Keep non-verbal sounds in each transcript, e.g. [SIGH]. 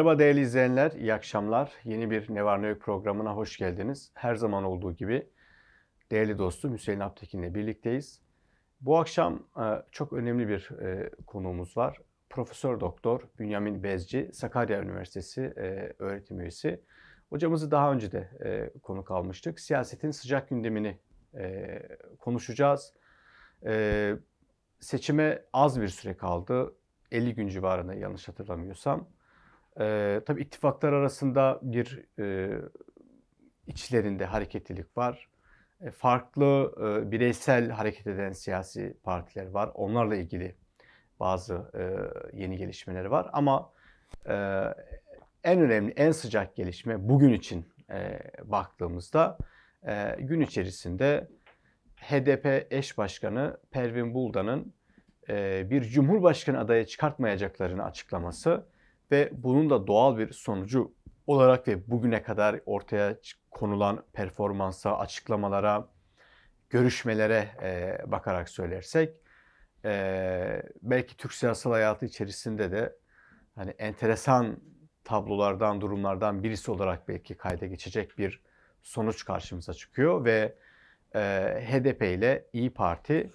Merhaba değerli izleyenler, iyi akşamlar. Yeni bir Ne Var Ne Yok programına hoş geldiniz. Her zaman olduğu gibi değerli dostum Hüseyin Aptekin ile birlikteyiz. Bu akşam e, çok önemli bir e, konuğumuz var. Profesör Doktor Bünyamin Bezci, Sakarya Üniversitesi e, öğretim üyesi. Hocamızı daha önce de konuk almıştık. Siyasetin sıcak gündemini konuşacağız. Seçime az bir süre kaldı. 50 gün civarında yanlış hatırlamıyorsam. E, tabii ittifaklar arasında bir e, içlerinde hareketlilik var. E, farklı e, bireysel hareket eden siyasi partiler var. Onlarla ilgili bazı e, yeni gelişmeler var. Ama e, en önemli, en sıcak gelişme bugün için e, baktığımızda e, gün içerisinde HDP eş başkanı Pervin Buldan'ın e, bir cumhurbaşkanı adayı çıkartmayacaklarını açıklaması ve bunun da doğal bir sonucu olarak ve bugüne kadar ortaya konulan performansa, açıklamalara, görüşmelere e, bakarak söylersek e, belki Türk siyasal hayatı içerisinde de hani enteresan tablolardan, durumlardan birisi olarak belki kayda geçecek bir sonuç karşımıza çıkıyor ve e, HDP ile İyi Parti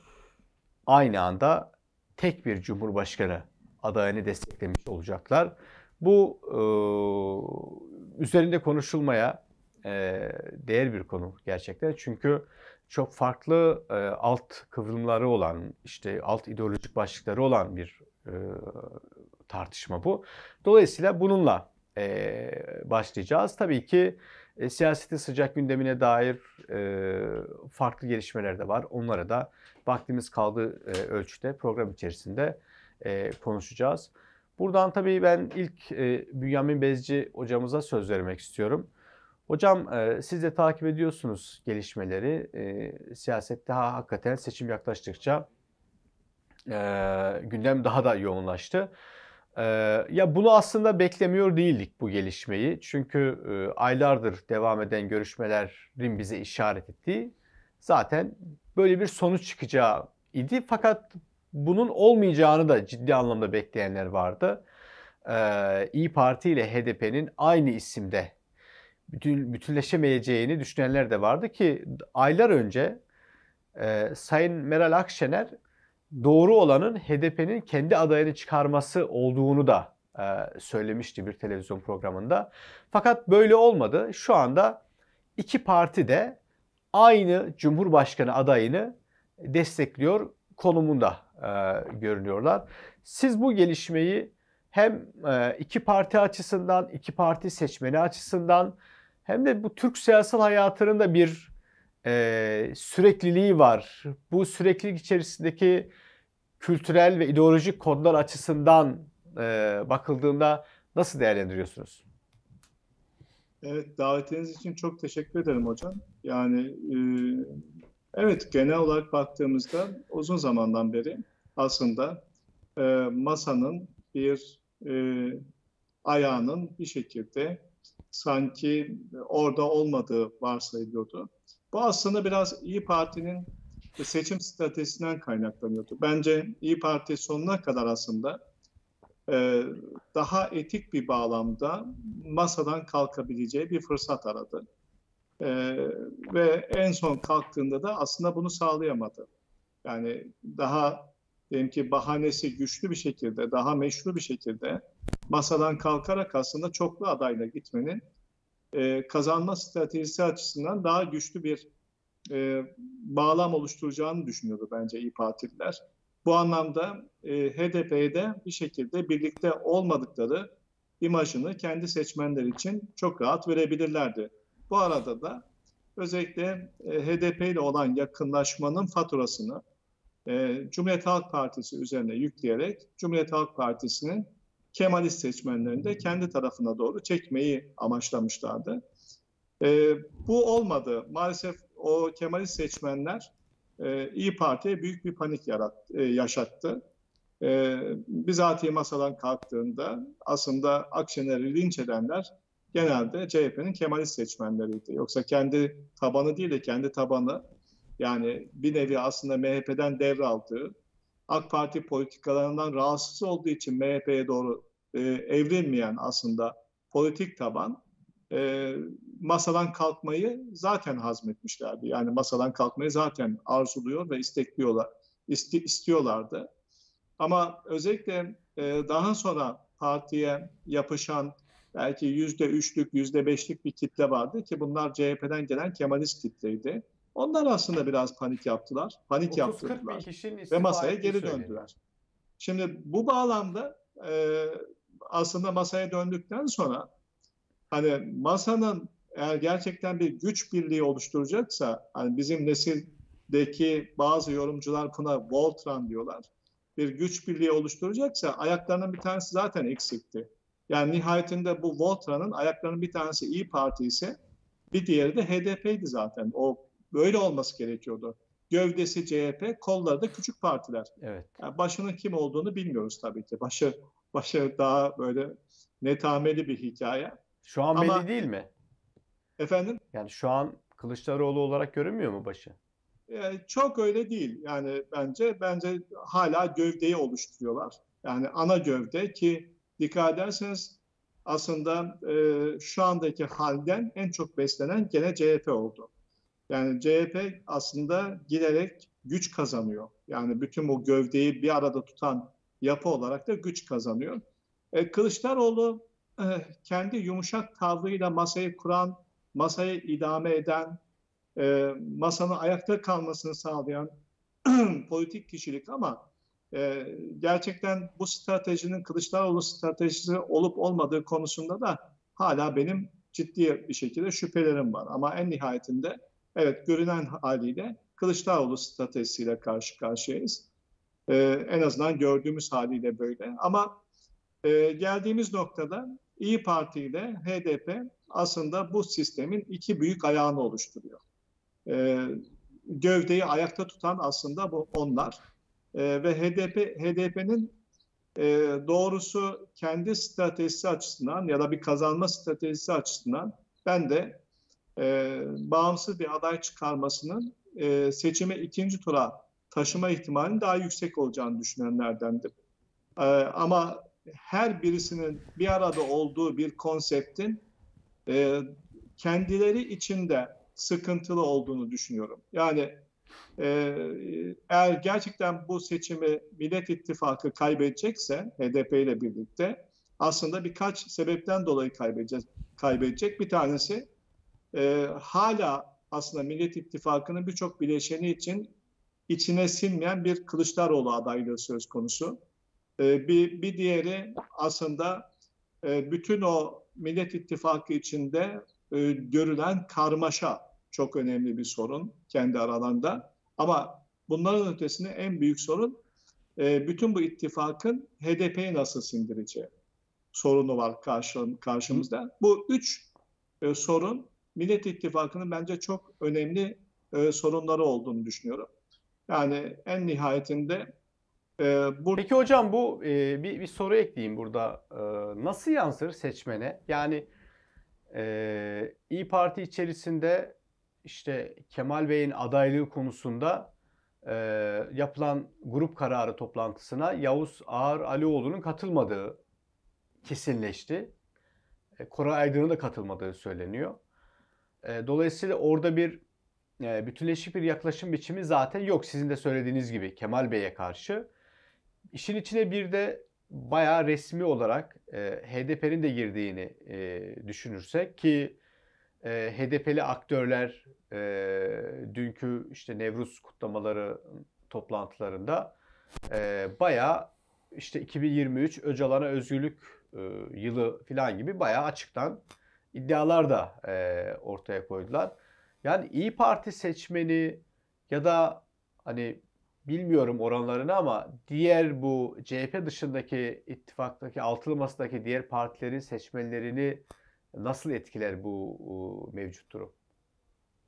aynı anda tek bir cumhurbaşkanı adayını desteklemiş olacaklar. Bu e, üzerinde konuşulmaya e, değer bir konu gerçekten. Çünkü çok farklı e, alt kıvrımları olan, işte alt ideolojik başlıkları olan bir e, tartışma bu. Dolayısıyla bununla e, başlayacağız. Tabii ki e, siyasetin sıcak gündemine dair e, farklı gelişmeler de var. Onlara da vaktimiz kaldığı e, ölçüde program içerisinde e, konuşacağız. Buradan tabii ben ilk e, Bünyamin Bezci hocamıza söz vermek istiyorum. Hocam e, siz de takip ediyorsunuz gelişmeleri. E, siyasette ha, hakikaten seçim yaklaştıkça e, gündem daha da yoğunlaştı. E, ya bunu aslında beklemiyor değildik bu gelişmeyi. Çünkü e, aylardır devam eden görüşmelerin bize işaret ettiği zaten böyle bir sonuç çıkacağı idi. Fakat bunun olmayacağını da ciddi anlamda bekleyenler vardı. Ee, İyi Parti ile HDP'nin aynı isimde bütün, bütünleşemeyeceğini düşünenler de vardı ki aylar önce e, Sayın Meral Akşener doğru olanın HDP'nin kendi adayını çıkarması olduğunu da e, söylemişti bir televizyon programında. Fakat böyle olmadı. Şu anda iki parti de aynı Cumhurbaşkanı adayını destekliyor konumunda e, görünüyorlar. Siz bu gelişmeyi hem e, iki parti açısından, iki parti seçmeni açısından hem de bu Türk siyasal hayatının da bir e, sürekliliği var. Bu süreklilik içerisindeki kültürel ve ideolojik kodlar açısından e, bakıldığında nasıl değerlendiriyorsunuz? Evet, davetiniz için çok teşekkür ederim hocam. Yani e, evet genel olarak baktığımızda uzun zamandan beri aslında e, masanın bir e, ayağının bir şekilde sanki orada olmadığı varsayılıyordu. Bu aslında biraz İyi Parti'nin seçim stratejisinden kaynaklanıyordu. Bence İyi Parti sonuna kadar aslında e, daha etik bir bağlamda masadan kalkabileceği bir fırsat aradı. E, ve en son kalktığında da aslında bunu sağlayamadı. Yani daha diyelim ki bahanesi güçlü bir şekilde, daha meşru bir şekilde masadan kalkarak aslında çoklu adayla gitmenin e, kazanma stratejisi açısından daha güçlü bir e, bağlam oluşturacağını düşünüyordu bence İYİ Partililer. Bu anlamda e, HDP'de bir şekilde birlikte olmadıkları imajını kendi seçmenler için çok rahat verebilirlerdi. Bu arada da özellikle e, HDP ile olan yakınlaşmanın faturasını e, Cumhuriyet Halk Partisi üzerine yükleyerek Cumhuriyet Halk Partisi'nin Kemalist seçmenlerini de kendi tarafına doğru çekmeyi amaçlamışlardı. E, bu olmadı. Maalesef o Kemalist seçmenler İyi Parti'ye büyük bir panik yarat, yaşattı. Bizatihi masadan kalktığında aslında Akşener'i linç edenler genelde CHP'nin Kemalist seçmenleriydi. Yoksa kendi tabanı değil de kendi tabanı yani bir nevi aslında MHP'den devraldığı, AK Parti politikalarından rahatsız olduğu için MHP'ye doğru e, evrilmeyen aslında politik taban e, masadan kalkmayı zaten hazmetmişlerdi. Yani masadan kalkmayı zaten arzuluyor ve istekliyorlar, isti, istiyorlardı. Ama özellikle e, daha sonra partiye yapışan belki yüzde üçlük, yüzde beşlik bir kitle vardı ki bunlar CHP'den gelen Kemalist kitleydi. Onlar aslında biraz panik yaptılar. Panik yaptırdılar. Ve masaya geri söyleniyor. döndüler. Şimdi bu bağlamda e, aslında masaya döndükten sonra hani masanın eğer gerçekten bir güç birliği oluşturacaksa hani bizim nesildeki bazı yorumcular buna Voltran diyorlar. Bir güç birliği oluşturacaksa ayaklarının bir tanesi zaten eksikti. Yani nihayetinde bu Voltran'ın ayaklarının bir tanesi İyi Parti ise bir diğeri de HDP'ydi zaten. O böyle olması gerekiyordu. Gövdesi CHP, kolları da küçük partiler. Evet. Yani başının kim olduğunu bilmiyoruz tabii ki. Başı başı daha böyle netameli bir hikaye. Şu an Ama, belli değil mi? Efendim? Yani şu an Kılıçdaroğlu olarak görünmüyor mu başı? Ee, çok öyle değil. Yani bence bence hala gövdeyi oluşturuyorlar. Yani ana gövde ki dikkat ederseniz aslında e, şu andaki halden en çok beslenen gene CHP oldu. Yani CHP aslında giderek güç kazanıyor. Yani bütün bu gövdeyi bir arada tutan yapı olarak da güç kazanıyor. E, Kılıçdaroğlu e, kendi yumuşak tavrıyla masayı kuran, masayı idame eden, e, masanın ayakta kalmasını sağlayan [CLEARS THROAT] politik kişilik ama e, gerçekten bu stratejinin Kılıçdaroğlu stratejisi olup olmadığı konusunda da hala benim ciddi bir şekilde şüphelerim var. Ama en nihayetinde evet görünen haliyle Kılıçdaroğlu stratejisiyle karşı karşıyayız. E, en azından gördüğümüz haliyle böyle. Ama e, geldiğimiz noktada İyi Parti ile HDP aslında bu sistemin iki büyük ayağını oluşturuyor. E, gövdeyi ayakta tutan aslında bu onlar. E, ve HDP HDP'nin e, doğrusu kendi stratejisi açısından ya da bir kazanma stratejisi açısından ben de e, bağımsız bir aday çıkarmasının e, seçime ikinci tura taşıma ihtimalinin daha yüksek olacağını düşünenlerdendim. E, ama her birisinin bir arada olduğu bir konseptin e, kendileri içinde sıkıntılı olduğunu düşünüyorum. Yani eğer gerçekten bu seçimi Millet İttifakı kaybedecekse HDP ile birlikte aslında birkaç sebepten dolayı kaybedecek. kaybedecek. Bir tanesi e, hala aslında Millet İttifakı'nın birçok bileşeni için içine sinmeyen bir Kılıçdaroğlu adaylığı söz konusu. E, bir, bir diğeri aslında e, bütün o Millet İttifakı içinde e, görülen karmaşa çok önemli bir sorun kendi aralarında. Ama bunların ötesinde en büyük sorun e, bütün bu ittifakın HDP'yi nasıl sindireceği sorunu var karşı, karşımızda. Bu üç e, sorun Millet İttifakı'nın bence çok önemli e, sorunları olduğunu düşünüyorum. Yani en nihayetinde e, bu... Peki hocam bu e, bir, bir soru ekleyeyim burada. E, nasıl yansır seçmene? Yani e, İyi Parti içerisinde işte Kemal Bey'in adaylığı konusunda e, yapılan grup kararı toplantısına Yavuz Ağar Alioğlu'nun katılmadığı kesinleşti. E, Koray Aydın'ın da katılmadığı söyleniyor. E, dolayısıyla orada bir e, bütünleşik bir yaklaşım biçimi zaten yok sizin de söylediğiniz gibi Kemal Bey'e karşı. İşin içine bir de bayağı resmi olarak e, HDP'nin de girdiğini e, düşünürsek ki e, HDP'li aktörler e, dünkü işte Nevruz kutlamaları toplantılarında e, bayağı işte 2023 Öcalan'a özgürlük e, yılı falan gibi bayağı açıktan iddialar da e, ortaya koydular. Yani İyi Parti seçmeni ya da hani bilmiyorum oranlarını ama diğer bu CHP dışındaki ittifaktaki altılı masadaki diğer partilerin seçmenlerini nasıl etkiler bu mevcut durum?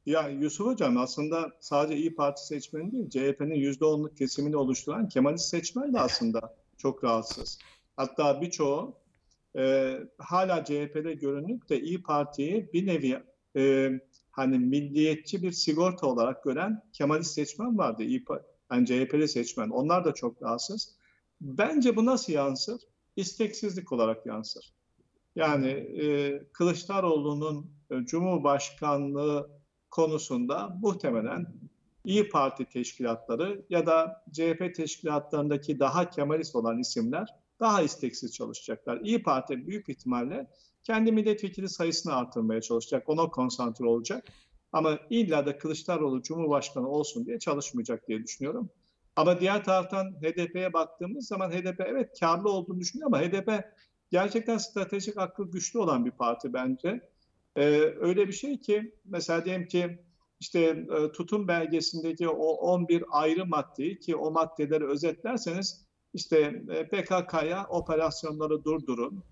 Ya Yusuf Hocam aslında sadece İyi Parti seçmeni değil, CHP'nin %10'luk kesimini oluşturan Kemalist seçmen de aslında [LAUGHS] çok rahatsız. Hatta birçoğu e, hala CHP'de görünüp de İyi Parti'yi bir nevi e, hani milliyetçi bir sigorta olarak gören Kemalist seçmen vardı. İyi, yani CHP'li seçmen. Onlar da çok rahatsız. Bence bu nasıl yansır? isteksizlik olarak yansır. Yani e, Kılıçdaroğlu'nun e, Cumhurbaşkanlığı konusunda muhtemelen İyi Parti teşkilatları ya da CHP teşkilatlarındaki daha Kemalist olan isimler daha isteksiz çalışacaklar. İyi Parti büyük ihtimalle kendi milletvekili sayısını artırmaya çalışacak. Ona konsantre olacak. Ama illa da Kılıçdaroğlu Cumhurbaşkanı olsun diye çalışmayacak diye düşünüyorum. Ama diğer taraftan HDP'ye baktığımız zaman HDP evet karlı olduğunu düşünüyor ama HDP gerçekten stratejik aklı güçlü olan bir parti bence. Ee, öyle bir şey ki mesela diyelim ki işte e, tutum belgesindeki o 11 ayrı maddeyi ki o maddeleri özetlerseniz işte e, PKK'ya operasyonları durdurun,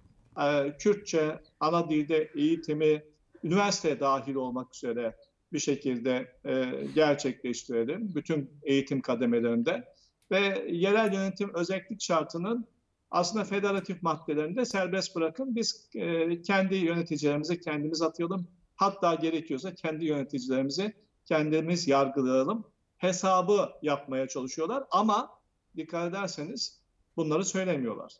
e, Kürtçe ana dilde eğitimi üniversiteye dahil olmak üzere bir şekilde e, gerçekleştirelim bütün eğitim kademelerinde ve yerel yönetim özellik şartının aslında federatif maddelerinde serbest bırakın. Biz e, kendi yöneticilerimizi kendimiz atayalım. Hatta gerekiyorsa kendi yöneticilerimizi kendimiz yargılayalım. Hesabı yapmaya çalışıyorlar ama dikkat ederseniz bunları söylemiyorlar.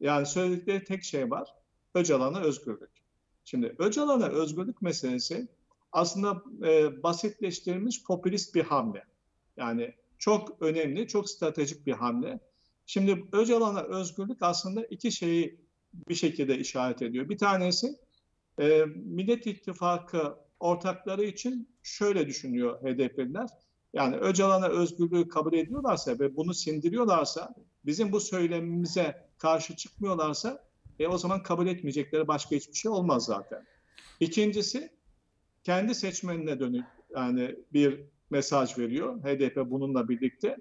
Yani söyledikleri tek şey var. Öcalan'a özgürlük. Şimdi Öcalan'a özgürlük meselesi aslında e, basitleştirilmiş popülist bir hamle. Yani çok önemli, çok stratejik bir hamle. Şimdi Öcalan'a özgürlük aslında iki şeyi bir şekilde işaret ediyor. Bir tanesi e, Millet İttifakı ortakları için şöyle düşünüyor HDP'liler. Yani Öcalan'a özgürlüğü kabul ediyorlarsa ve bunu sindiriyorlarsa, bizim bu söylemimize karşı çıkmıyorlarsa e, o zaman kabul etmeyecekleri başka hiçbir şey olmaz zaten. İkincisi kendi seçmenine dönük yani bir mesaj veriyor HDP bununla birlikte.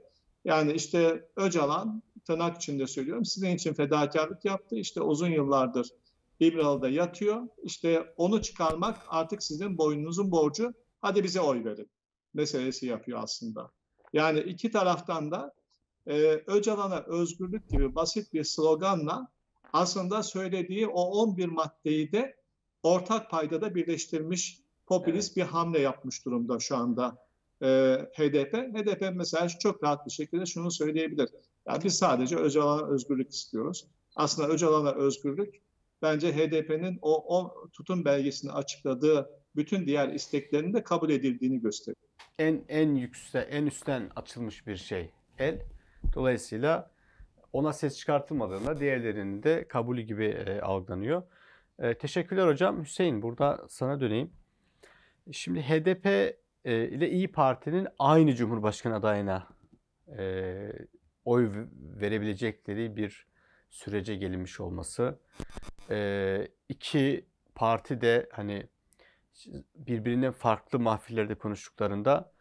Yani işte Öcalan tırnak içinde söylüyorum sizin için fedakarlık yaptı. İşte uzun yıllardır İbralı'da yatıyor. İşte onu çıkarmak artık sizin boynunuzun borcu. Hadi bize oy verin meselesi yapıyor aslında. Yani iki taraftan da e, Öcalan'a özgürlük gibi basit bir sloganla aslında söylediği o 11 maddeyi de ortak paydada birleştirmiş popülist evet. bir hamle yapmış durumda şu anda e, HDP. HDP mesela çok rahat bir şekilde şunu söyleyebilir. Yani biz sadece Öcalan'a özgürlük istiyoruz. Aslında Öcalan'a özgürlük bence HDP'nin o, o tutum belgesini açıkladığı bütün diğer isteklerinin de kabul edildiğini gösteriyor. En en yükse, en üstten açılmış bir şey el. Dolayısıyla ona ses çıkartılmadığında diğerlerinin de kabulü gibi e, algılanıyor. E, teşekkürler hocam. Hüseyin burada sana döneyim. Şimdi HDP e, ile İyi Parti'nin aynı Cumhurbaşkanı adayına e, oy verebilecekleri bir sürece gelinmiş olması. E, iki parti de hani birbirinden farklı mahfillerde konuştuklarında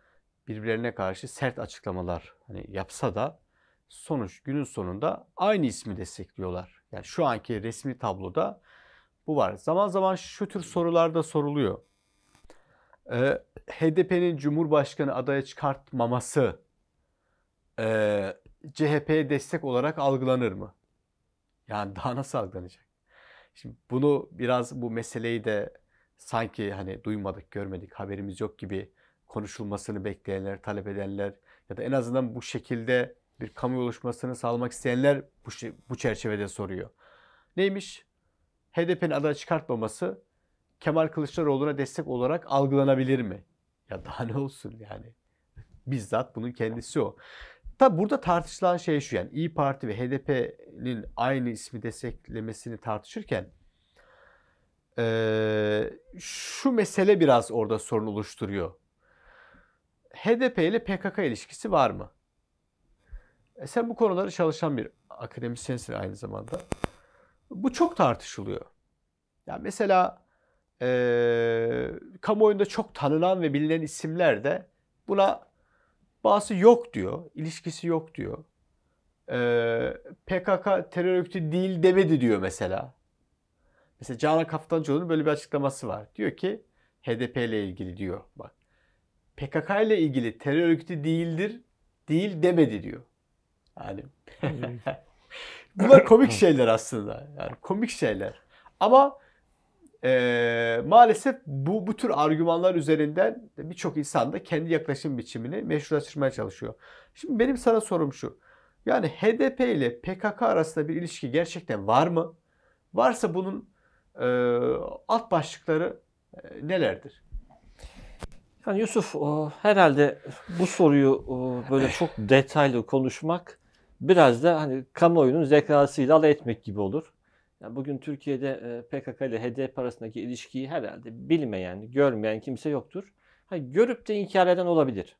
birbirlerine karşı sert açıklamalar hani yapsa da sonuç günün sonunda aynı ismi destekliyorlar. Yani şu anki resmi tabloda bu var. Zaman zaman şu tür sorular da soruluyor. Ee, HDP'nin Cumhurbaşkanı adaya çıkartmaması e, CHP'ye destek olarak algılanır mı? Yani daha nasıl algılanacak? Şimdi bunu biraz bu meseleyi de sanki hani duymadık, görmedik, haberimiz yok gibi konuşulmasını bekleyenler, talep edenler ya da en azından bu şekilde bir kamu oluşmasını sağlamak isteyenler bu, bu çerçevede soruyor. Neymiş? HDP'nin adaya çıkartmaması Kemal Kılıçdaroğlu'na destek olarak algılanabilir mi? Ya daha ne olsun yani. Bizzat bunun kendisi o. Tabi burada tartışılan şey şu yani İyi Parti ve HDP'nin aynı ismi desteklemesini tartışırken ee, şu mesele biraz orada sorun oluşturuyor. HDP ile PKK ilişkisi var mı? E sen bu konuları çalışan bir akademisyensin aynı zamanda. Bu çok tartışılıyor. Yani mesela e, kamuoyunda çok tanınan ve bilinen isimler de buna bazı yok diyor, ilişkisi yok diyor. E, PKK terör örgütü değil demedi diyor mesela. Mesela Canan Kaftancıoğlu'nun böyle bir açıklaması var. Diyor ki HDP ile ilgili diyor bak. PKK ile ilgili terör örgütü değildir, değil demedi diyor. Yani [LAUGHS] bunlar komik şeyler aslında. Yani komik şeyler. Ama e, maalesef bu bu tür argümanlar üzerinden birçok insan da kendi yaklaşım biçimini meşrulaştırmaya çalışıyor. Şimdi benim sana sorum şu. Yani HDP ile PKK arasında bir ilişki gerçekten var mı? Varsa bunun e, alt başlıkları e, nelerdir? Yani Yusuf o, herhalde bu soruyu o, böyle [LAUGHS] çok detaylı konuşmak biraz da hani kamuoyunun zekasıyla alay etmek gibi olur. Yani bugün Türkiye'de PKK ile HDP arasındaki ilişkiyi herhalde bilmeyen, görmeyen kimse yoktur. Hani görüp de inkar eden olabilir.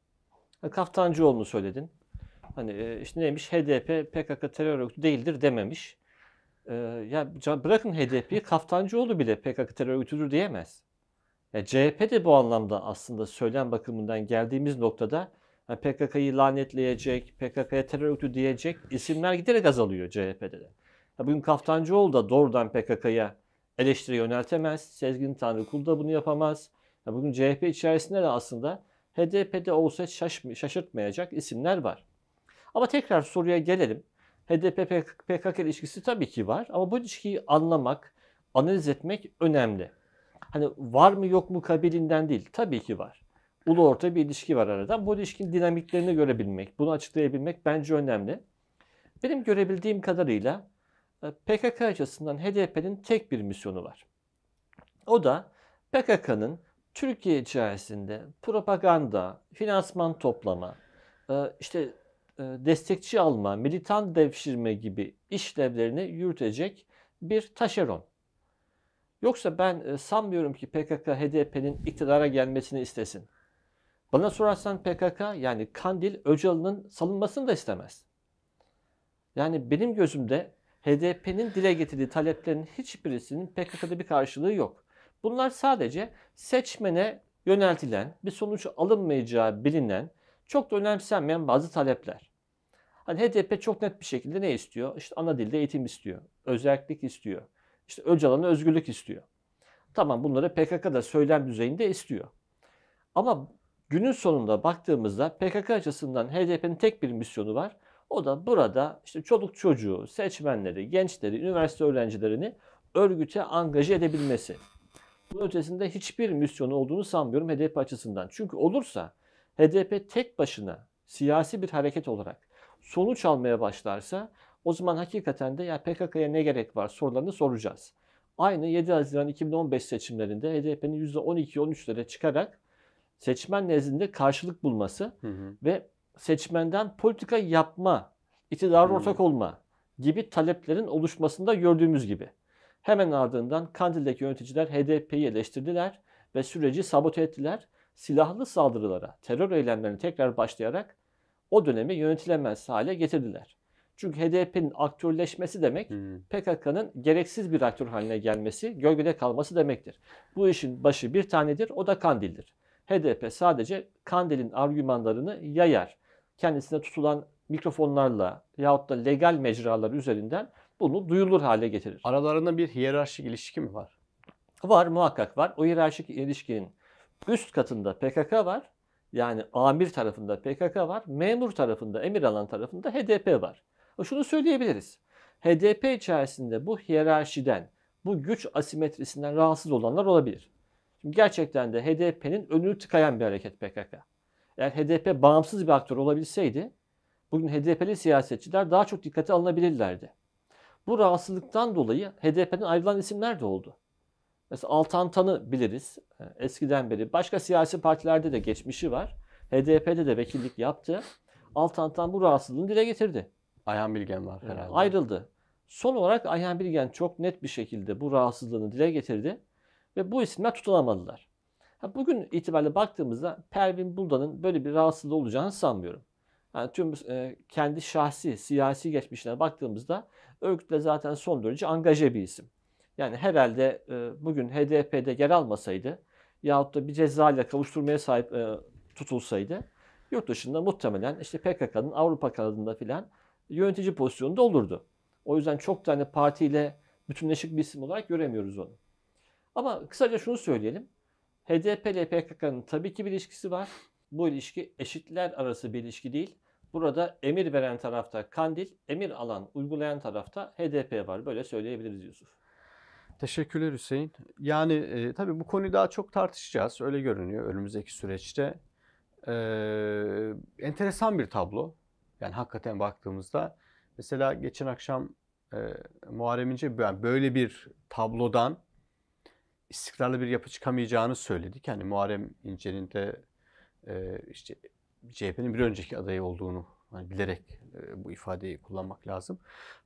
Ha, Kaftancıoğlu'nu söyledin. Hani işte neymiş HDP PKK terör örgütü değildir dememiş. E, ya bırakın HDP'yi Kaftancıoğlu bile PKK terör örgütüdür diyemez. Ya CHP de bu anlamda aslında söylem bakımından geldiğimiz noktada ha, PKK'yı lanetleyecek, PKK'ya terör örgütü diyecek isimler giderek azalıyor CHP'de de. Bugün Kaftancıoğlu da doğrudan PKK'ya eleştiri yöneltemez. Sezgin Tanrıkul da bunu yapamaz. Ya bugün CHP içerisinde de aslında HDP'de olsa şaş- şaşırtmayacak isimler var. Ama tekrar soruya gelelim. HDP PKK ilişkisi tabii ki var ama bu ilişkiyi anlamak, analiz etmek önemli. Hani var mı yok mu kabilinden değil. Tabii ki var. Ulu orta bir ilişki var arada. Bu ilişkinin dinamiklerini görebilmek, bunu açıklayabilmek bence önemli. Benim görebildiğim kadarıyla PKK açısından HDP'nin tek bir misyonu var. O da PKK'nın Türkiye içerisinde propaganda, finansman toplama, e, işte e, destekçi alma, militan devşirme gibi işlevlerini yürütecek bir taşeron. Yoksa ben e, sanmıyorum ki PKK HDP'nin iktidara gelmesini istesin. Bana sorarsan PKK yani Kandil Öcalan'ın salınmasını da istemez. Yani benim gözümde HDP'nin dile getirdiği taleplerin hiçbirisinin PKK'da bir karşılığı yok. Bunlar sadece seçmene yöneltilen, bir sonuç alınmayacağı bilinen, çok da önemsenmeyen bazı talepler. Hani HDP çok net bir şekilde ne istiyor? İşte ana dilde eğitim istiyor, özellik istiyor. İşte Öcalan'a özgürlük istiyor. Tamam bunları PKK da söylem düzeyinde istiyor. Ama günün sonunda baktığımızda PKK açısından HDP'nin tek bir misyonu var. O da burada işte çoluk çocuğu, seçmenleri, gençleri, üniversite öğrencilerini örgüte angaje edebilmesi. Bunun ötesinde hiçbir misyonu olduğunu sanmıyorum HDP açısından. Çünkü olursa HDP tek başına siyasi bir hareket olarak sonuç almaya başlarsa o zaman hakikaten de ya PKK'ya ne gerek var sorularını soracağız. Aynı 7 Haziran 2015 seçimlerinde HDP'nin %12-13'lere çıkarak seçmen nezdinde karşılık bulması Hı hı. ve seçmenden politika yapma, iktidara Hmm. ortak olma gibi taleplerin oluşmasında gördüğümüz gibi. Hemen ardından Kandil'deki yöneticiler HDP'yi eleştirdiler ve süreci sabote ettiler. Silahlı saldırılara, terör eylemlerine tekrar başlayarak o dönemi yönetilemez hale getirdiler. Çünkü HDP'nin aktörleşmesi demek Hı. PKK'nın gereksiz bir aktör haline gelmesi, gölgede kalması demektir. Bu işin başı bir tanedir, o da Kandil'dir. HDP sadece Kandil'in argümanlarını yayar. Kendisine tutulan mikrofonlarla yahut da legal mecralar üzerinden bunu duyulur hale getirir. Aralarında bir hiyerarşik ilişki mi var? Var muhakkak var. O hiyerarşik ilişkinin üst katında PKK var. Yani amir tarafında PKK var. Memur tarafında, emir alan tarafında HDP var. Şunu söyleyebiliriz. HDP içerisinde bu hiyerarşiden, bu güç asimetrisinden rahatsız olanlar olabilir. Şimdi gerçekten de HDP'nin önünü tıkayan bir hareket PKK. Eğer HDP bağımsız bir aktör olabilseydi, bugün HDP'li siyasetçiler daha çok dikkate alınabilirlerdi. Bu rahatsızlıktan dolayı HDP'den ayrılan isimler de oldu. Mesela Altan Tan'ı biliriz. Ee, Eskiden beri başka siyasi partilerde de geçmişi var. HDP'de de vekillik yaptı. Altan Tan bu rahatsızlığını dile getirdi. Ayhan Bilgen var Ee, herhalde. Ayrıldı. Son olarak Ayhan Bilgen çok net bir şekilde bu rahatsızlığını dile getirdi ve bu isimler tutunamadılar. Bugün itibariyle baktığımızda Pervin Buldan'ın böyle bir rahatsızlığı olacağını sanmıyorum. Yani tüm e, kendi şahsi, siyasi geçmişine baktığımızda örgütle zaten son derece angaje bir isim. Yani herhalde e, bugün HDP'de yer almasaydı yahut da bir ceza ile kavuşturmaya sahip e, tutulsaydı yurt dışında muhtemelen işte PKK'nın Avrupa kanadında filan yönetici pozisyonunda olurdu. O yüzden çok tane partiyle bütünleşik bir isim olarak göremiyoruz onu. Ama kısaca şunu söyleyelim. HDP ile PKK'nın tabii ki bir ilişkisi var. Bu ilişki eşitler arası bir ilişki değil. Burada emir veren tarafta Kandil, emir alan, uygulayan tarafta HDP var. Böyle söyleyebiliriz Yusuf. Teşekkürler Hüseyin. Yani e, tabii bu konuyu daha çok tartışacağız. Öyle görünüyor önümüzdeki süreçte. E, enteresan bir tablo. Yani hakikaten baktığımızda mesela geçen akşam e, Muharrem İnce yani böyle bir tablodan istikrarlı bir yapı çıkamayacağını söyledik. Yani Muharrem İnce'nin de e, işte CHP'nin bir önceki adayı olduğunu hani bilerek e, bu ifadeyi kullanmak lazım.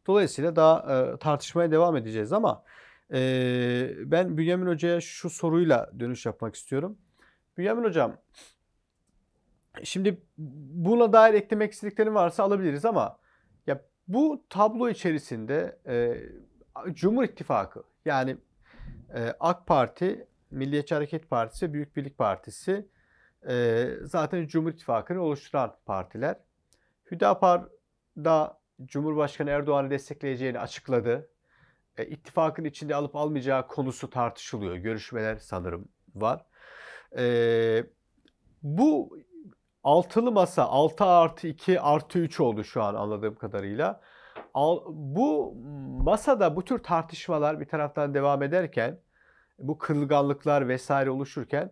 Dolayısıyla daha e, tartışmaya devam edeceğiz ama e, ben Bünyamin Hoca'ya şu soruyla dönüş yapmak istiyorum. Bünyamin Hocam, şimdi buna dair eklemek istediklerin varsa alabiliriz ama ya bu tablo içerisinde e, Cumhur İttifakı yani e, AK Parti, Milliyetçi Hareket Partisi, Büyük Birlik Partisi e, zaten Cumhur İttifakı'nı oluşturan partiler. Hüdapar da Cumhurbaşkanı Erdoğan'ı destekleyeceğini açıkladı. E, ittifakın içinde alıp almayacağı konusu tartışılıyor. Görüşmeler sanırım var. Bu altılı masa 6 artı 2 artı 3 oldu şu an anladığım kadarıyla. Bu masada bu tür tartışmalar bir taraftan devam ederken bu kırılganlıklar vesaire oluşurken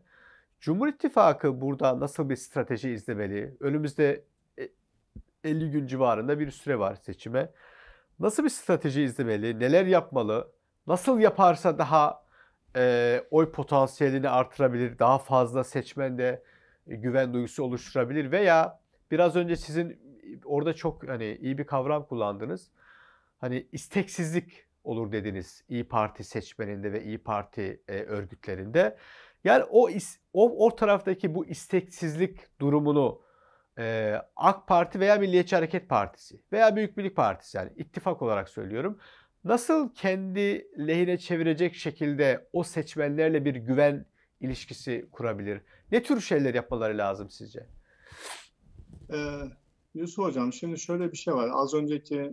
Cumhur İttifakı burada nasıl bir strateji izlemeli? Önümüzde 50 gün civarında bir süre var seçime. Nasıl bir strateji izlemeli? Neler yapmalı? Nasıl yaparsa daha e, oy potansiyelini artırabilir? Daha fazla seçmende e, güven duygusu oluşturabilir? Veya biraz önce sizin orada çok hani iyi bir kavram kullandınız. Hani isteksizlik olur dediniz İyi Parti seçmeninde ve İyi Parti e, örgütlerinde. Yani o o o taraftaki bu isteksizlik durumunu e, AK Parti veya Milliyetçi Hareket Partisi veya Büyük Birlik Partisi yani ittifak olarak söylüyorum. Nasıl kendi lehine çevirecek şekilde o seçmenlerle bir güven ilişkisi kurabilir? Ne tür şeyler yapmaları lazım sizce? Ee, Yusuf Hocam şimdi şöyle bir şey var. Az önceki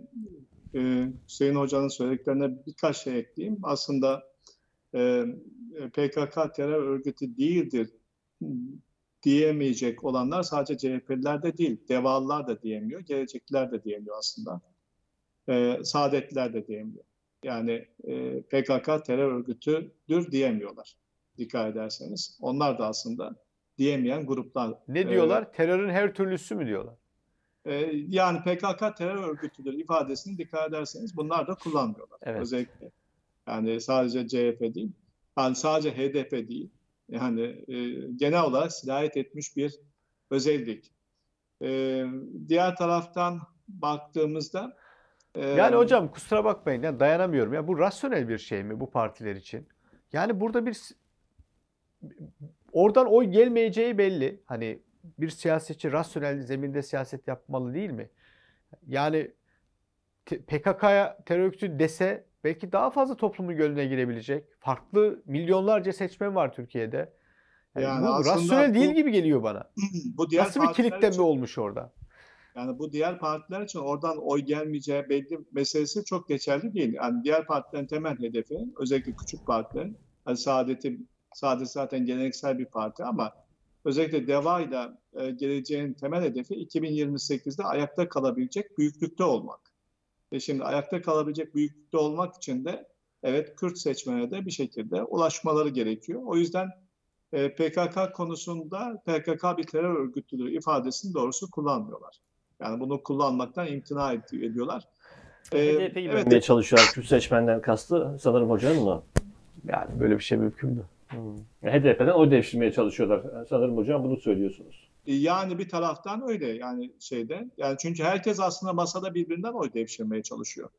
e, Hüseyin Hoca'nın söylediklerine birkaç şey ekleyeyim. Aslında e, PKK terör örgütü değildir diyemeyecek olanlar sadece CHP'liler de değil, devalılar da diyemiyor, gelecekler de diyemiyor aslında. E, saadetliler de diyemiyor. Yani e, PKK terör örgütüdür diyemiyorlar dikkat ederseniz. Onlar da aslında diyemeyen gruplar. Ne diyorlar? Ee, Terörün her türlüsü mü diyorlar? E, yani PKK terör örgütüdür ifadesini dikkat ederseniz bunlar da kullanmıyorlar. Evet. Özellikle. Yani sadece CHP değil, yani sadece HDP değil. Yani e, genel olarak sirayet etmiş bir özellik. E, diğer taraftan baktığımızda e, yani hocam kusura bakmayın ya dayanamıyorum ya bu rasyonel bir şey mi bu partiler için? Yani burada bir oradan oy gelmeyeceği belli. Hani bir siyasetçi rasyonel zeminde siyaset yapmalı değil mi? Yani PKK'ya terör örgütü dese belki daha fazla toplumun gönlüne girebilecek. Farklı milyonlarca seçmen var Türkiye'de. Yani, yani bu rasyonel değil gibi geliyor bana. [CLEARS THROAT] bu diğer Nasıl bir kilitleme için, olmuş orada? Yani bu diğer partiler için oradan oy gelmeyeceği belli meselesi çok geçerli değil. Yani diğer partilerin temel hedefi özellikle küçük partilerin hani Saadet'i Saadet zaten geleneksel bir parti ama özellikle DEVA ile e, geleceğin temel hedefi 2028'de ayakta kalabilecek büyüklükte olmak. Ve şimdi ayakta kalabilecek büyüklükte olmak için de evet Kürt seçmene de bir şekilde ulaşmaları gerekiyor. O yüzden e, PKK konusunda PKK bir terör örgütüdür ifadesini doğrusu kullanmıyorlar. Yani bunu kullanmaktan imtina ediyorlar. Ee, HDP gibi evet. çalışıyorlar. Kürt seçmenden kastı sanırım hocanın mı? Yani böyle bir şey mümkün mü? Hmm. HDP'den oy devşirmeye çalışıyorlar. Sanırım hocam bunu söylüyorsunuz. E, yani bir taraftan öyle yani şeyde. Yani çünkü herkes aslında masada birbirinden oy devşirmeye çalışıyor.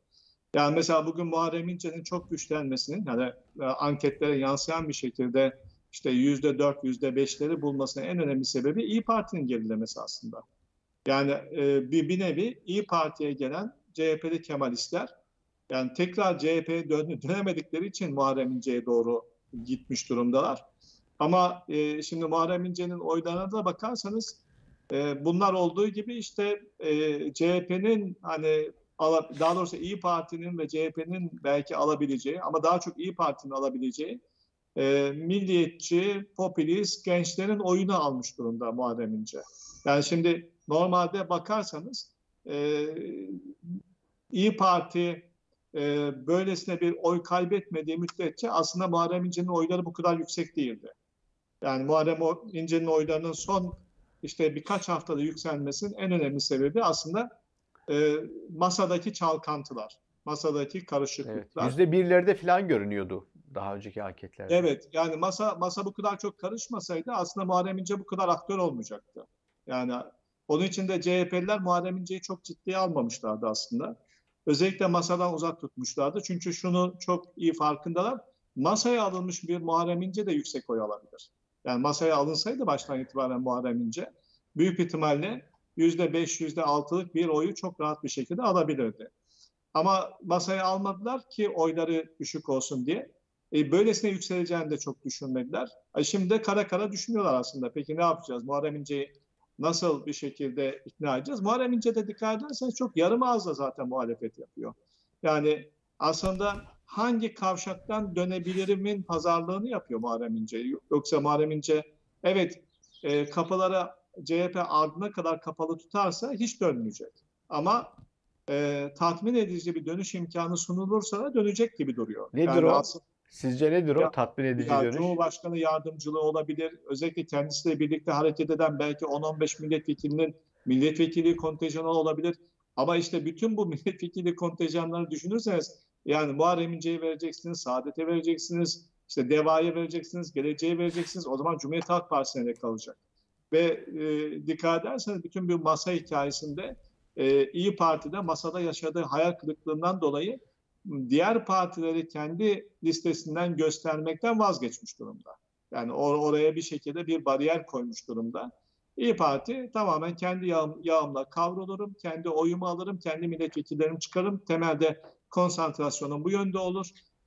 Yani mesela bugün Muharrem İnce'nin çok güçlenmesinin yani e, anketlere yansıyan bir şekilde işte yüzde dört, yüzde beşleri bulmasının en önemli sebebi İyi Parti'nin gerilemesi aslında. Yani e, bir, bir nevi İyi Parti'ye gelen CHP'li Kemalistler yani tekrar CHP'ye dön, dönemedikleri için Muharrem İnce'ye doğru gitmiş durumdalar. Ama e, şimdi Muharrem İnce'nin oylarına da bakarsanız e, bunlar olduğu gibi işte e, CHP'nin hani daha doğrusu İyi Parti'nin ve CHP'nin belki alabileceği ama daha çok İyi Parti'nin alabileceği e, milliyetçi, popülist gençlerin oyunu almış durumda Muharrem İnce. Yani şimdi normalde bakarsanız e, İyi Parti e, böylesine bir oy kaybetmediği müddetçe aslında Muharrem İnce'nin oyları bu kadar yüksek değildi. Yani Muharrem İnce'nin oylarının son işte birkaç haftada yükselmesinin en önemli sebebi aslında e, masadaki çalkantılar, masadaki Evet. karışıklıklar. Yüzde birlerde falan görünüyordu daha önceki anketlerde. Evet yani masa masa bu kadar çok karışmasaydı aslında Muharrem İnce bu kadar aktör olmayacaktı. Yani onun için de CHP'liler Muharrem İnce'yi çok ciddiye almamışlardı aslında. Özellikle masadan uzak tutmuşlardı. Çünkü şunu çok iyi farkındalar. Masaya alınmış bir Muharrem İnce de yüksek oy alabilir. Yani masaya alınsaydı baştan itibaren Muharrem İnce büyük ihtimalle %5, %6'lık bir oyu çok rahat bir şekilde alabilirdi. Ama masaya almadılar ki oyları düşük olsun diye. E, böylesine yükseleceğini de çok düşünmediler. E, şimdi de kara kara düşünüyorlar aslında. Peki ne yapacağız? Muharrem İnce'yi nasıl bir şekilde ikna edeceğiz? Muharrem İnce de dikkat ederseniz çok yarım ağızla zaten muhalefet yapıyor. Yani aslında hangi kavşaktan dönebilirimin pazarlığını yapıyor Muharrem İnce. Yoksa Muharrem İnce evet e, kapıları CHP ardına kadar kapalı tutarsa hiç dönmeyecek. Ama e, tatmin edici bir dönüş imkanı sunulursa da dönecek gibi duruyor. Nedir o? aslında- Sizce nedir o Ya- tatmin edici ya dönüş? Cumhurbaşkanı yardımcılığı olabilir. Özellikle kendisiyle birlikte hareket eden belki 10-15 milletvekilinin milletvekili kontenjanı olabilir. Ama işte bütün bu [LAUGHS] milletvekili kontenjanları düşünürseniz yani Muharrem İnce'ye vereceksiniz, Saadet'e vereceksiniz, işte DEVA'ya vereceksiniz, Geleceğe vereceksiniz. O zaman Cumhuriyet Halk Partisi'ne de kalacak. Ve e, dikkat ederseniz bütün bir masa hikayesinde e, İyi Parti'de masada yaşadığı hayal kırıklığından dolayı diğer partileri kendi listesinden göstermekten vazgeçmiş durumda. Yani or- oraya bir şekilde bir bariyer koymuş durumda. İyi Parti tamamen kendi yağım, yağımla kavrulurum, kendi oyumu alırım, kendi milletvekillerimi çıkarım. Temelde konsantrasyonum bu yönde olur.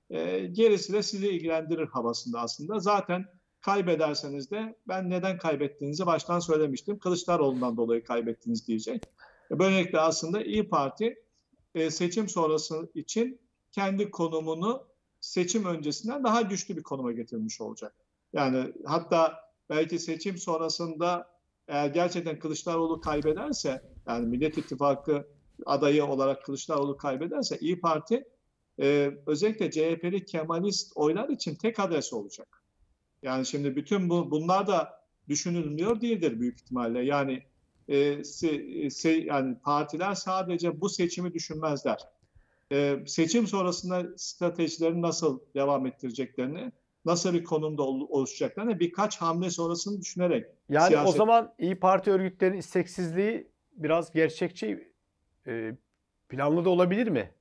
Ee, gerisi de sizi ilgilendirir havasında aslında. Zaten kaybederseniz de ben neden kaybettiğinizi baştan söylemiştim. Kılıçdaroğlu'ndan dolayı kaybettiniz diyecek. Böylelikle aslında İyi Parti e, seçim sonrası için kendi konumunu seçim öncesinden daha güçlü bir konuma getirmiş olacak. Yani hatta belki seçim sonrasında eğer gerçekten Kılıçdaroğlu kaybederse yani Millet İttifakı adayı olarak Kılıçdaroğlu kaybederse İyi Parti e, özellikle CHP'li Kemalist oylar için tek adres olacak. Yani şimdi bütün bu bunlar da düşünülmüyor değildir büyük ihtimalle. Yani e, se, se, yani partiler sadece bu seçimi düşünmezler. E, seçim sonrasında stratejilerini nasıl devam ettireceklerini, nasıl bir konumda ol, oluşacaklarını birkaç hamle sonrasını düşünerek Yani o siyaset- zaman İyi Parti örgütlerinin isteksizliği biraz gerçekçi e, planlı da olabilir mi?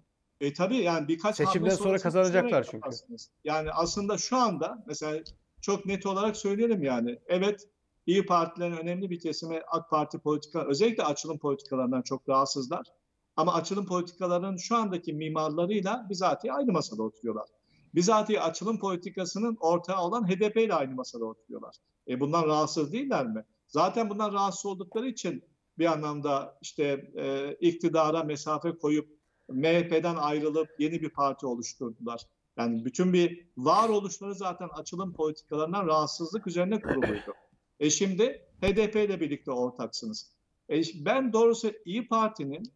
E tabii yani birkaç Seçimden sonra kazanacaklar çünkü. yaparsınız. Yani aslında şu anda mesela çok net olarak söyleyelim yani evet İyi Partilerin önemli bir kesimi AK Parti politika özellikle açılım politikalarından çok rahatsızlar. Ama açılım politikalarının şu andaki mimarlarıyla bizatihi aynı masada oturuyorlar. Bizatihi açılım politikasının ortağı olan HDP ile aynı masada oturuyorlar. E bundan rahatsız değiller mi? Zaten bundan rahatsız oldukları için bir anlamda işte e, iktidara mesafe koyup MHP'den ayrılıp yeni bir parti oluşturdular. Yani bütün bir varoluşları zaten açılım politikalarından rahatsızlık üzerine kuruluydu. E şimdi HDP ile birlikte ortaksınız. E ben doğrusu İyi Parti'nin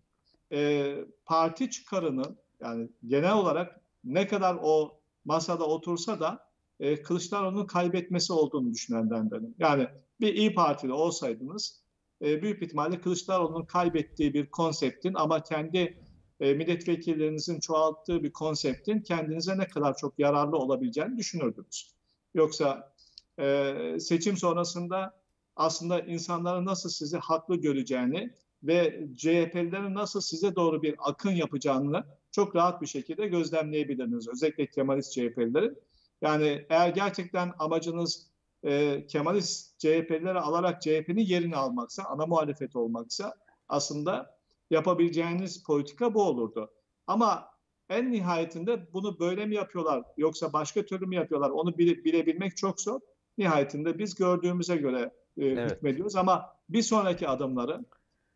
e, parti çıkarının yani genel olarak ne kadar o masada otursa da e, Kılıçdaroğlu'nun kaybetmesi olduğunu düşünenlerdenim. Yani bir İyi Partili olsaydınız e, büyük ihtimalle Kılıçdaroğlu'nun kaybettiği bir konseptin ama kendi e, milletvekillerinizin çoğalttığı bir konseptin kendinize ne kadar çok yararlı olabileceğini düşünürdünüz. Yoksa e, seçim sonrasında aslında insanların nasıl sizi haklı göreceğini ve CHP'lilerin nasıl size doğru bir akın yapacağını çok rahat bir şekilde gözlemleyebilirsiniz. Özellikle Kemalist CHP'lilerin. Yani eğer gerçekten amacınız e, Kemalist CHP'lileri alarak CHP'nin yerini almaksa, ana muhalefet olmaksa aslında yapabileceğiniz politika bu olurdu. Ama en nihayetinde bunu böyle mi yapıyorlar yoksa başka türlü mü yapıyorlar onu bile, bilebilmek çok zor. Nihayetinde biz gördüğümüze göre e, Evet. hükmediyoruz ama bir sonraki adımları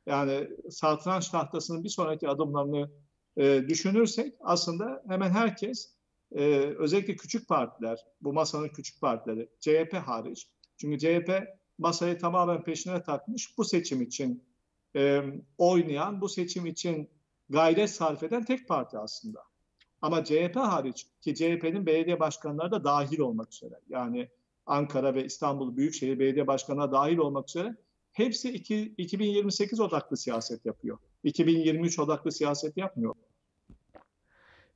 yani satranç tahtasının bir sonraki adımlarını e, düşünürsek aslında hemen herkes e, özellikle küçük partiler, bu masanın küçük partileri, CHP hariç. Çünkü CHP masayı tamamen peşine takmış bu seçim için e, oynayan, bu seçim için gayret sarf eden tek parti aslında. Ama CHP hariç ki CHP'nin belediye başkanları da dahil olmak üzere yani Ankara ve İstanbul Büyükşehir Belediye Başkanı'na dahil olmak üzere hepsi iki- 2028 odaklı siyaset yapıyor. 2023 odaklı siyaset yapmıyor.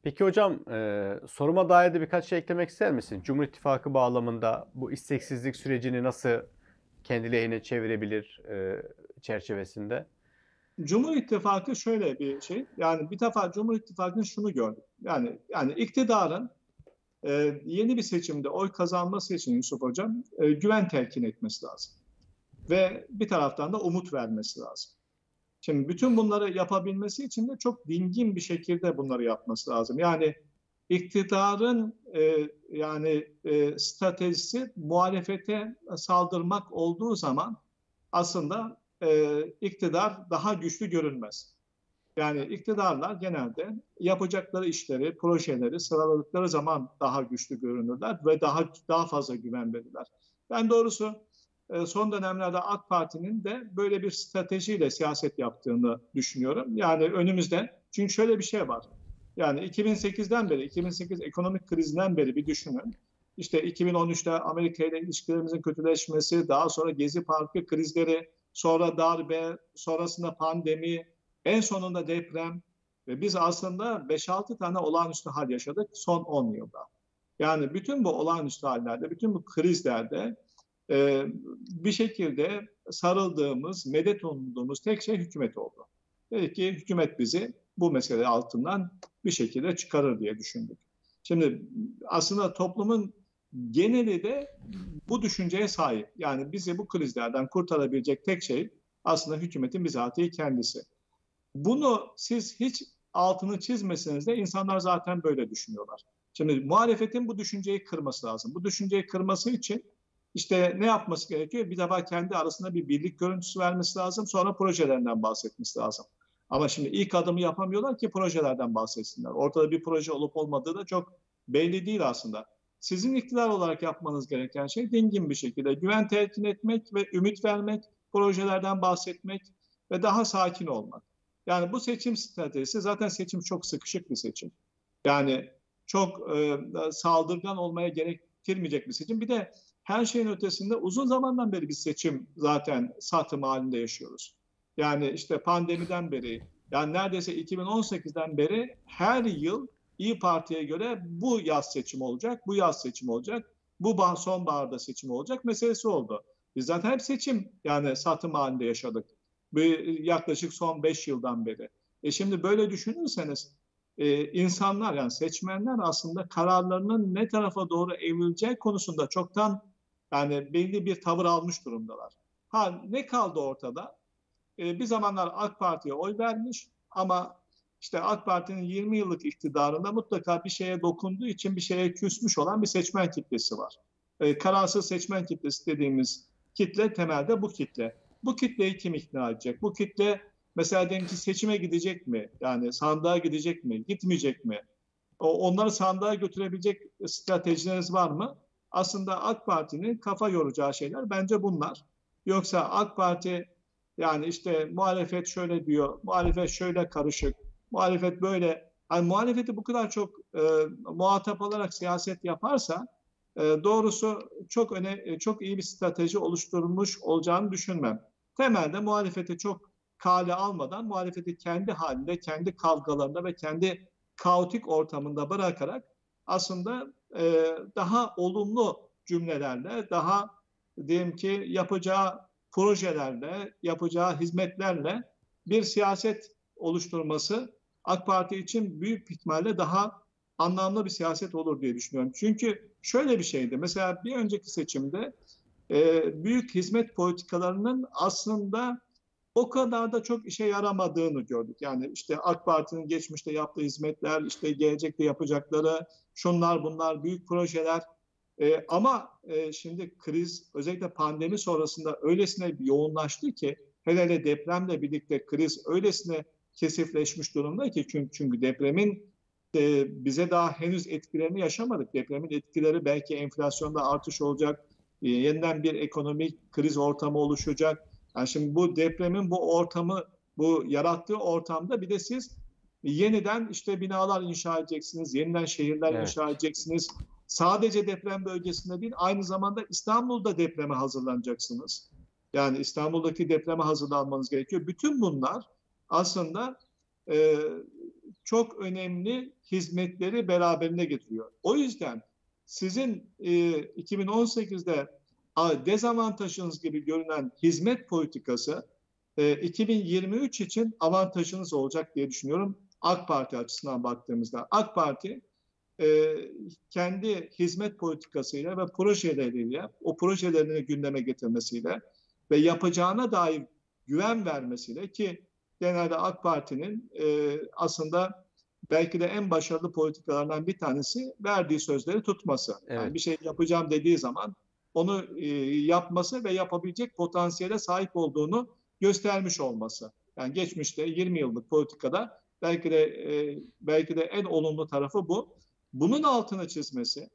Peki hocam e, soruma dair de birkaç şey eklemek ister misin? Cumhur İttifakı bağlamında bu isteksizlik sürecini nasıl kendi lehine çevirebilir e, çerçevesinde? Cumhur İttifakı şöyle bir şey. Yani bir defa Cumhur İttifakı'nın şunu gördük. Yani yani iktidarın e, yeni bir seçimde oy kazanması için Yusuf Hocam e, güven telkin etmesi lazım. Ve bir taraftan da umut vermesi lazım. Şimdi bütün bunları yapabilmesi için de çok dingin bir şekilde bunları yapması lazım. Yani iktidarın e, yani e, stratejisi muhalefete saldırmak olduğu zaman aslında e, iktidar daha güçlü görünmez. Yani iktidarlar genelde yapacakları işleri, projeleri sıraladıkları zaman daha güçlü görünürler ve daha daha fazla güven verirler. Ben doğrusu son dönemlerde AK Parti'nin de böyle bir stratejiyle siyaset yaptığını düşünüyorum. Yani önümüzde çünkü şöyle bir şey var. Yani 2008'den beri, 2008 ekonomik krizinden beri bir düşünün. İşte 2013'te Amerika ile ilişkilerimizin kötüleşmesi, daha sonra Gezi Parkı krizleri, sonra darbe, sonrasında pandemi, en sonunda deprem ve biz aslında 5-6 tane olağanüstü hal yaşadık son 10 yılda. Yani bütün bu olağanüstü hallerde, bütün bu krizlerde e, bir şekilde sarıldığımız, medet umduğumuz tek şey hükümet oldu. Dedik ki hükümet bizi bu mesele altından bir şekilde çıkarır diye düşündük. Şimdi aslında toplumun geneli de bu düşünceye sahip. Yani bizi bu krizlerden kurtarabilecek tek şey aslında hükümetin bizatihi kendisi. Bunu siz hiç altını çizmeseniz de insanlar zaten böyle düşünüyorlar. Şimdi muhalefetin bu düşünceyi kırması lazım. Bu düşünceyi kırması için işte ne yapması gerekiyor? Bir defa kendi arasında bir birlik görüntüsü vermesi lazım. Sonra projelerinden bahsetmesi lazım. Ama şimdi ilk adımı yapamıyorlar ki projelerden bahsetsinler. Ortada bir proje olup olmadığı da çok belli değil aslında. Sizin iktidar olarak yapmanız gereken şey dingin bir şekilde güven telkin etmek ve ümit vermek, projelerden bahsetmek ve daha sakin olmak. Yani bu seçim stratejisi zaten seçim çok sıkışık bir seçim. Yani çok e, saldırgan olmaya gerektirmeyecek bir seçim. Bir de her şeyin ötesinde uzun zamandan beri bir seçim zaten satım halinde yaşıyoruz. Yani işte pandemiden beri, yani neredeyse 2018'den beri her yıl İyi Parti'ye göre bu yaz seçim olacak, bu yaz seçim olacak, bu sonbaharda seçim olacak meselesi oldu. Biz zaten hep seçim yani satım halinde yaşadık. Bir, yaklaşık son 5 yıldan beri. E şimdi böyle düşünürseniz e, insanlar yani seçmenler aslında kararlarının ne tarafa doğru evrileceği konusunda çoktan yani belli bir tavır almış durumdalar. Ha ne kaldı ortada? E, bir zamanlar AK Parti'ye oy vermiş ama işte AK Parti'nin 20 yıllık iktidarında mutlaka bir şeye dokunduğu için bir şeye küsmüş olan bir seçmen kitlesi var. E, kararsız seçmen kitlesi dediğimiz kitle temelde bu kitle. Bu kitleyi kim ikna edecek? Bu kitle mesela diyelim ki seçime gidecek mi? Yani sandığa gidecek mi? Gitmeyecek mi? O, onları sandığa götürebilecek stratejileriniz var mı? Aslında AK Parti'nin kafa yoracağı şeyler bence bunlar. Yoksa AK Parti yani işte muhalefet şöyle diyor, muhalefet şöyle karışık, muhalefet böyle. Yani muhalefeti bu kadar çok e, muhatap alarak siyaset yaparsa e, doğrusu çok öne çok iyi bir strateji oluşturmuş olacağını düşünmem. Temelde muhalefeti çok kale almadan muhalefeti kendi halinde, kendi kavgalarında ve kendi kaotik ortamında bırakarak aslında e, daha olumlu cümlelerle, daha diyelim ki yapacağı projelerle, yapacağı hizmetlerle bir siyaset oluşturması AK Parti için büyük ihtimalle daha anlamlı bir siyaset olur diye düşünüyorum. Çünkü şöyle bir şeydi. Mesela bir önceki seçimde e, büyük hizmet politikalarının aslında o kadar da çok işe yaramadığını gördük. Yani işte AK Parti'nin geçmişte yaptığı hizmetler, işte gelecekte yapacakları, şunlar bunlar, büyük projeler. E, ama e, şimdi kriz, özellikle pandemi sonrasında öylesine yoğunlaştı ki, hele hele depremle birlikte kriz öylesine kesifleşmiş durumda ki çünkü, çünkü depremin e, bize daha henüz etkilerini yaşamadık. Depremin etkileri belki enflasyonda artış olacak, e, yeniden bir ekonomik kriz ortamı oluşacak. Yani şimdi bu depremin bu ortamı, bu yarattığı ortamda bir de siz yeniden işte binalar inşa edeceksiniz, yeniden şehirler evet. inşa edeceksiniz. Sadece deprem bölgesinde değil, aynı zamanda İstanbul'da depreme hazırlanacaksınız. Yani İstanbul'daki depreme hazırlanmanız gerekiyor. Bütün bunlar aslında e, çok önemli hizmetleri beraberinde getiriyor. O yüzden sizin e, 2018'de a, dezavantajınız gibi görünen hizmet politikası e, 2023 için avantajınız olacak diye düşünüyorum. AK Parti açısından baktığımızda. AK Parti e, kendi hizmet politikasıyla ve projeleriyle, o projelerini gündeme getirmesiyle ve yapacağına dair güven vermesiyle ki genelde AK Parti'nin e, aslında belki de en başarılı politikalarından bir tanesi verdiği sözleri tutması. Evet. Yani bir şey yapacağım dediği zaman onu e, yapması ve yapabilecek potansiyele sahip olduğunu göstermiş olması. Yani geçmişte 20 yıllık politikada belki de e, belki de en olumlu tarafı bu. Bunun altını çizmesi,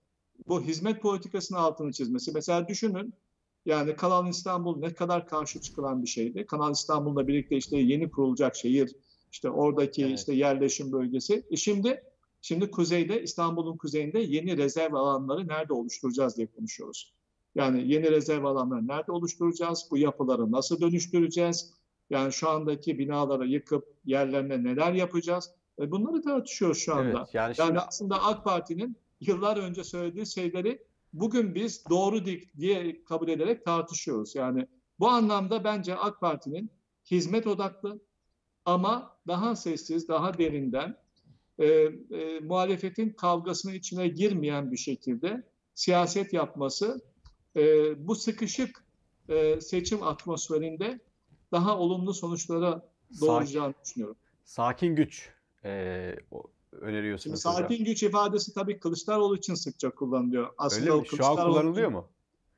bu hizmet politikasının altını çizmesi. Mesela düşünün yani Kanal İstanbul ne kadar karşı çıkılan bir şeydi. Kanal İstanbul'la birlikte işte yeni kurulacak şehir, işte oradaki Evet. işte yerleşim bölgesi. E şimdi şimdi kuzeyde İstanbul'un kuzeyinde yeni rezerv alanları nerede oluşturacağız diye konuşuyoruz. Yani yeni rezerv alanları nerede oluşturacağız? Bu yapıları nasıl dönüştüreceğiz? Yani şu andaki binaları yıkıp yerlerine neler yapacağız? E bunları tartışıyoruz şu anda. Evet. Yani şimdi Yani aslında AK Parti'nin yıllar önce söylediği şeyleri bugün biz doğru di- diye kabul ederek tartışıyoruz. Yani bu anlamda bence AK Parti'nin hizmet odaklı ama daha sessiz, daha derinden e, e, muhalefetin kavgasının içine girmeyen bir şekilde siyaset yapması e, bu sıkışık e, seçim atmosferinde daha olumlu sonuçlara sakin, doğuracağını düşünüyorum. sakin güç e, Şimdi öneriyorsunuz hocam. sakin güç ifadesi tabii Kılıçdaroğlu için sıkça kullanılıyor. Aslında Öyle mi? Şu an kullanılıyor mu?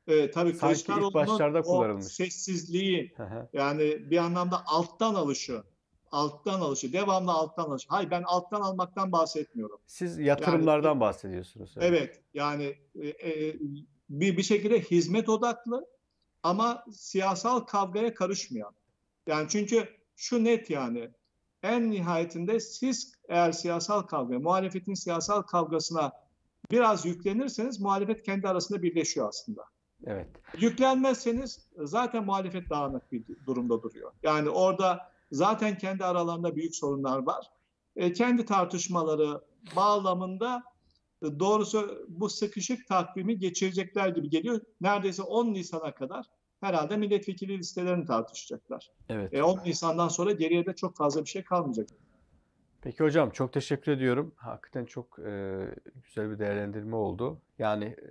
E, tabii Sanki Kılıçdaroğlu'nun başlarda o sessizliği yani bir anlamda alttan alışı, alttan alışı, devamlı alttan alışı. Hayır ben alttan almaktan bahsetmiyorum. Siz yatırımlardan bahsediyorsunuz. evet. Evet yani e, e, bir bir şekilde hizmet odaklı ama siyasal kavgaya karışmayan. Yani çünkü şu net yani en nihayetinde siz eğer siyasal kavga, muhalefetin siyasal kavgasına biraz yüklenirseniz muhalefet kendi arasında birleşiyor aslında. Evet. Yüklenmezseniz zaten muhalefet dağınık bir durumda duruyor. Yani orada zaten kendi aralarında büyük sorunlar var. E, kendi tartışmaları bağlamında e, doğrusu bu sıkışık takvimi geçirecekler gibi geliyor. Neredeyse 10 Nisan'a kadar herhalde milletvekili listelerini tartışacaklar. Evet. E, 10 Nisan'dan sonra geriye de çok fazla bir şey kalmayacak. Peki hocam çok teşekkür ediyorum. Hakikaten çok e, güzel bir değerlendirme oldu. Yani, e,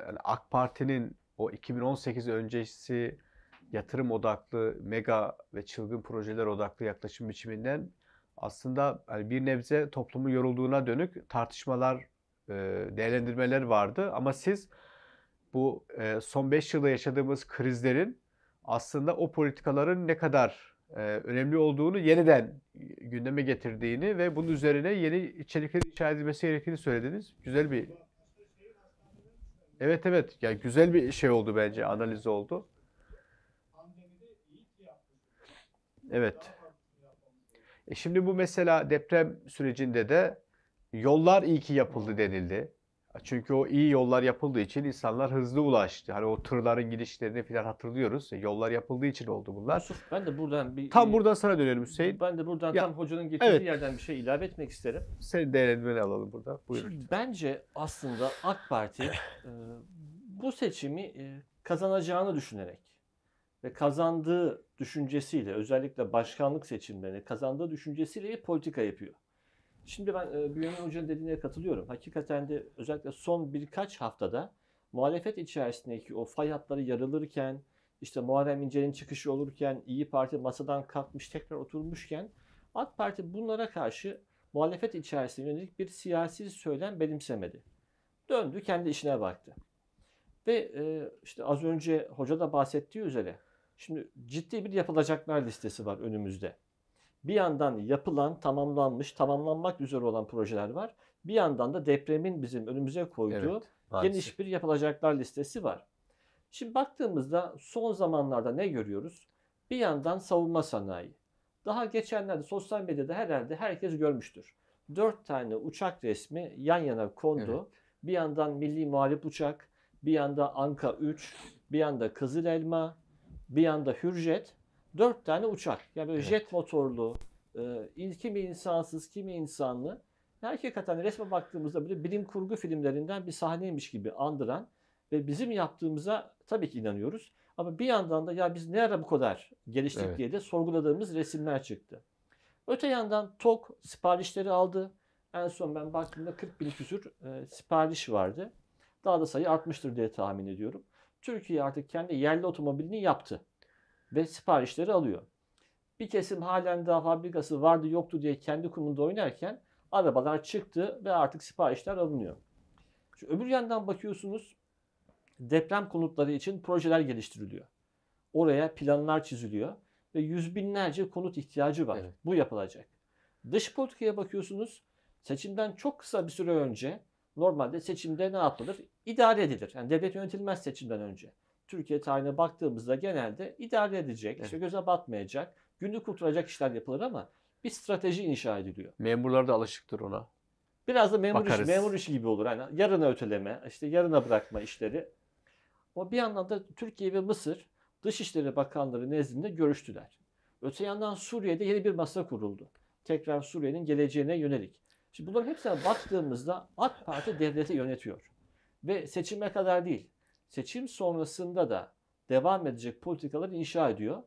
yani AK Parti'nin o 2018 öncesi yatırım odaklı, mega ve çılgın projeler odaklı yaklaşım biçiminden aslında hani bir nebze toplumun yorulduğuna dönük tartışmalar, e, değerlendirmeler vardı. Ama siz bu son 5 yılda yaşadığımız krizlerin aslında o politikaların ne kadar önemli olduğunu yeniden gündeme getirdiğini ve bunun üzerine yeni içerikler inşa edilmesi gerektiğini söylediniz. Güzel bir Evet evet. Yani güzel bir şey oldu bence. Analiz oldu. Evet. E şimdi bu mesela deprem sürecinde de yollar iyi ki yapıldı denildi. Çünkü o iyi yollar yapıldığı için insanlar hızlı ulaştı. Hani o tırların gidişlerini falan hatırlıyoruz. E, Yollar yapıldığı için oldu bunlar. Yusuf ben de buradan bir Tam buradan sana dönelim Hüseyin. ben de buradan Ya, tam hocanın getirdiği evet. yerden bir şey ilave etmek isterim. Senin değerlendirmeni alalım burada. Buyurun. Şimdi bence aslında AK Parti e, bu seçimi e, kazanacağını düşünerek ve kazandığı düşüncesiyle özellikle başkanlık seçimlerini kazandığı düşüncesiyle bir politika yapıyor. Şimdi ben e, Bünyamin Hoca'nın dediğine katılıyorum. Hakikaten de özellikle son birkaç haftada muhalefet içerisindeki o fay hatları yarılırken, işte Muharrem İnce'nin çıkışı olurken, İyi Parti masadan kalkmış tekrar oturmuşken AK Parti bunlara karşı muhalefet içerisinde yönelik bir siyasi söylem benimsemedi. Döndü kendi işine baktı. Ve e, işte az önce hoca da bahsettiği üzere şimdi ciddi bir yapılacaklar listesi var önümüzde. Bir yandan yapılan, tamamlanmış, tamamlanmak üzere olan projeler var. Bir yandan da depremin bizim önümüze koyduğu Evet, maalesef. geniş bir yapılacaklar listesi var. Şimdi baktığımızda son zamanlarda ne görüyoruz? Bir yandan savunma sanayi. Daha geçenlerde sosyal medyada herhalde herkes görmüştür. Dört tane uçak resmi yan yana kondu. Bir yandan Milli Muharip Uçak, bir yanda Anka 3, bir yanda Kızıl Elma, bir yanda Hürjet, dört tane uçak. Yani böyle Evet. jet motorlu, e, kimi insansız, kimi insanlı. Hakikaten resme baktığımızda böyle bilim kurgu filmlerinden bir sahneymiş gibi andıran ve bizim yaptığımıza tabii ki inanıyoruz. Ama bir yandan da ya biz ne ara bu kadar geliştik Evet. diye de sorguladığımız resimler çıktı. Öte yandan TOK siparişleri aldı. En son ben baktığımda 40 bin küsür e, sipariş vardı. Daha da sayı artmıştır diye tahmin ediyorum. Türkiye artık kendi yerli otomobilini yaptı ve siparişleri alıyor. Bir kesim halen daha fabrikası vardı yoktu diye kendi kumunda oynarken arabalar çıktı ve artık siparişler alınıyor. Şu öbür yandan bakıyorsunuz deprem konutları için projeler geliştiriliyor. Oraya planlar çiziliyor ve yüz binlerce konut ihtiyacı var. Evet. Bu yapılacak. Dış politikaya bakıyorsunuz. Seçimden çok kısa bir süre önce normalde seçimde ne yapılır? İdare edilir. Yani devlet yönetilmez seçimden önce. Türkiye tarihine baktığımızda genelde idare edecek, işte Evet. göze batmayacak, günü kurtaracak işler yapılır ama bir strateji inşa ediliyor. Memurlar da alışıktır ona. Biraz da memur işi, Bakarız. memur işi gibi olur. Yani yarına öteleme, işte yarına bırakma işleri. O bir yandan da Türkiye ve Mısır Dışişleri Bakanları nezdinde görüştüler. Öte yandan Suriye'de yeni bir masa kuruldu. Tekrar Suriye'nin geleceğine yönelik. Şimdi bunların hepsine baktığımızda AK Parti devleti yönetiyor. Ve seçime kadar değil, seçim sonrasında da devam edecek politikaları inşa ediyor.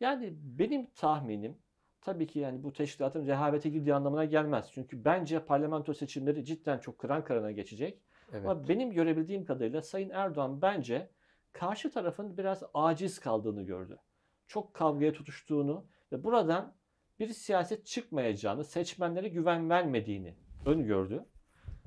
Yani benim tahminim tabii ki yani bu teşkilatın rehavete girdiği anlamına gelmez. Çünkü bence parlamento seçimleri cidden çok kıran kırana geçecek. Evet. Ama benim görebildiğim kadarıyla Sayın Erdoğan bence karşı tarafın biraz aciz kaldığını gördü. Çok kavgaya tutuştuğunu ve buradan bir siyaset çıkmayacağını, seçmenlere güven vermediğini öngördü.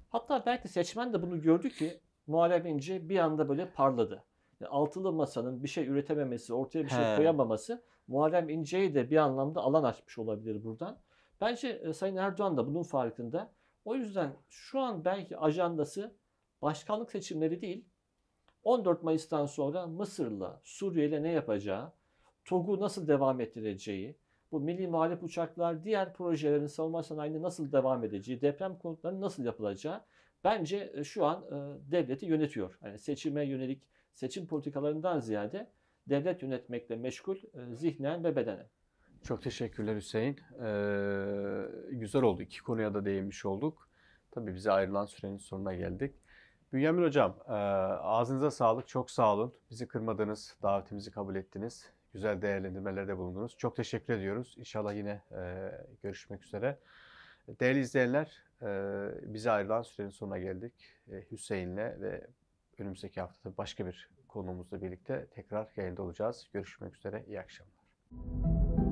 Hatta belki seçmen de bunu gördü ki Muharrem İnce bir anda böyle parladı. Yani altılı masanın bir şey üretememesi, ortaya bir şey He. koyamaması Muharrem İnce'ye de bir anlamda alan açmış olabilir buradan. Bence e, Sayın Erdoğan da bunun farkında. O yüzden şu an belki ajandası başkanlık seçimleri değil, 14 Mayıs'tan sonra Mısır'la, Suriye'yle ne yapacağı, TOG'u nasıl devam ettireceği, bu milli muhalif uçaklar, diğer projelerin savunma sanayinde nasıl devam edeceği, deprem konutlarının nasıl yapılacağı bence e, şu an e, devleti yönetiyor. Yani seçime yönelik seçim politikalarından ziyade devlet yönetmekle meşgul e, zihnen ve bedenen. Çok teşekkürler Hüseyin. Ee, güzel oldu. İki konuya da değinmiş olduk. Tabii bize ayrılan sürenin sonuna geldik. Bünyamin Hocam, e, ağzınıza sağlık. Çok sağ olun. Bizi kırmadınız, davetimizi kabul ettiniz. Güzel değerlendirmelerde bulundunuz. Çok teşekkür ediyoruz. İnşallah yine e, görüşmek üzere. Değerli izleyenler, bize ayrılan sürenin sonuna geldik. E, Hüseyin'le ve önümüzdeki haftada başka bir konuğumuzla birlikte tekrar yayında olacağız. Görüşmek üzere. İyi akşamlar.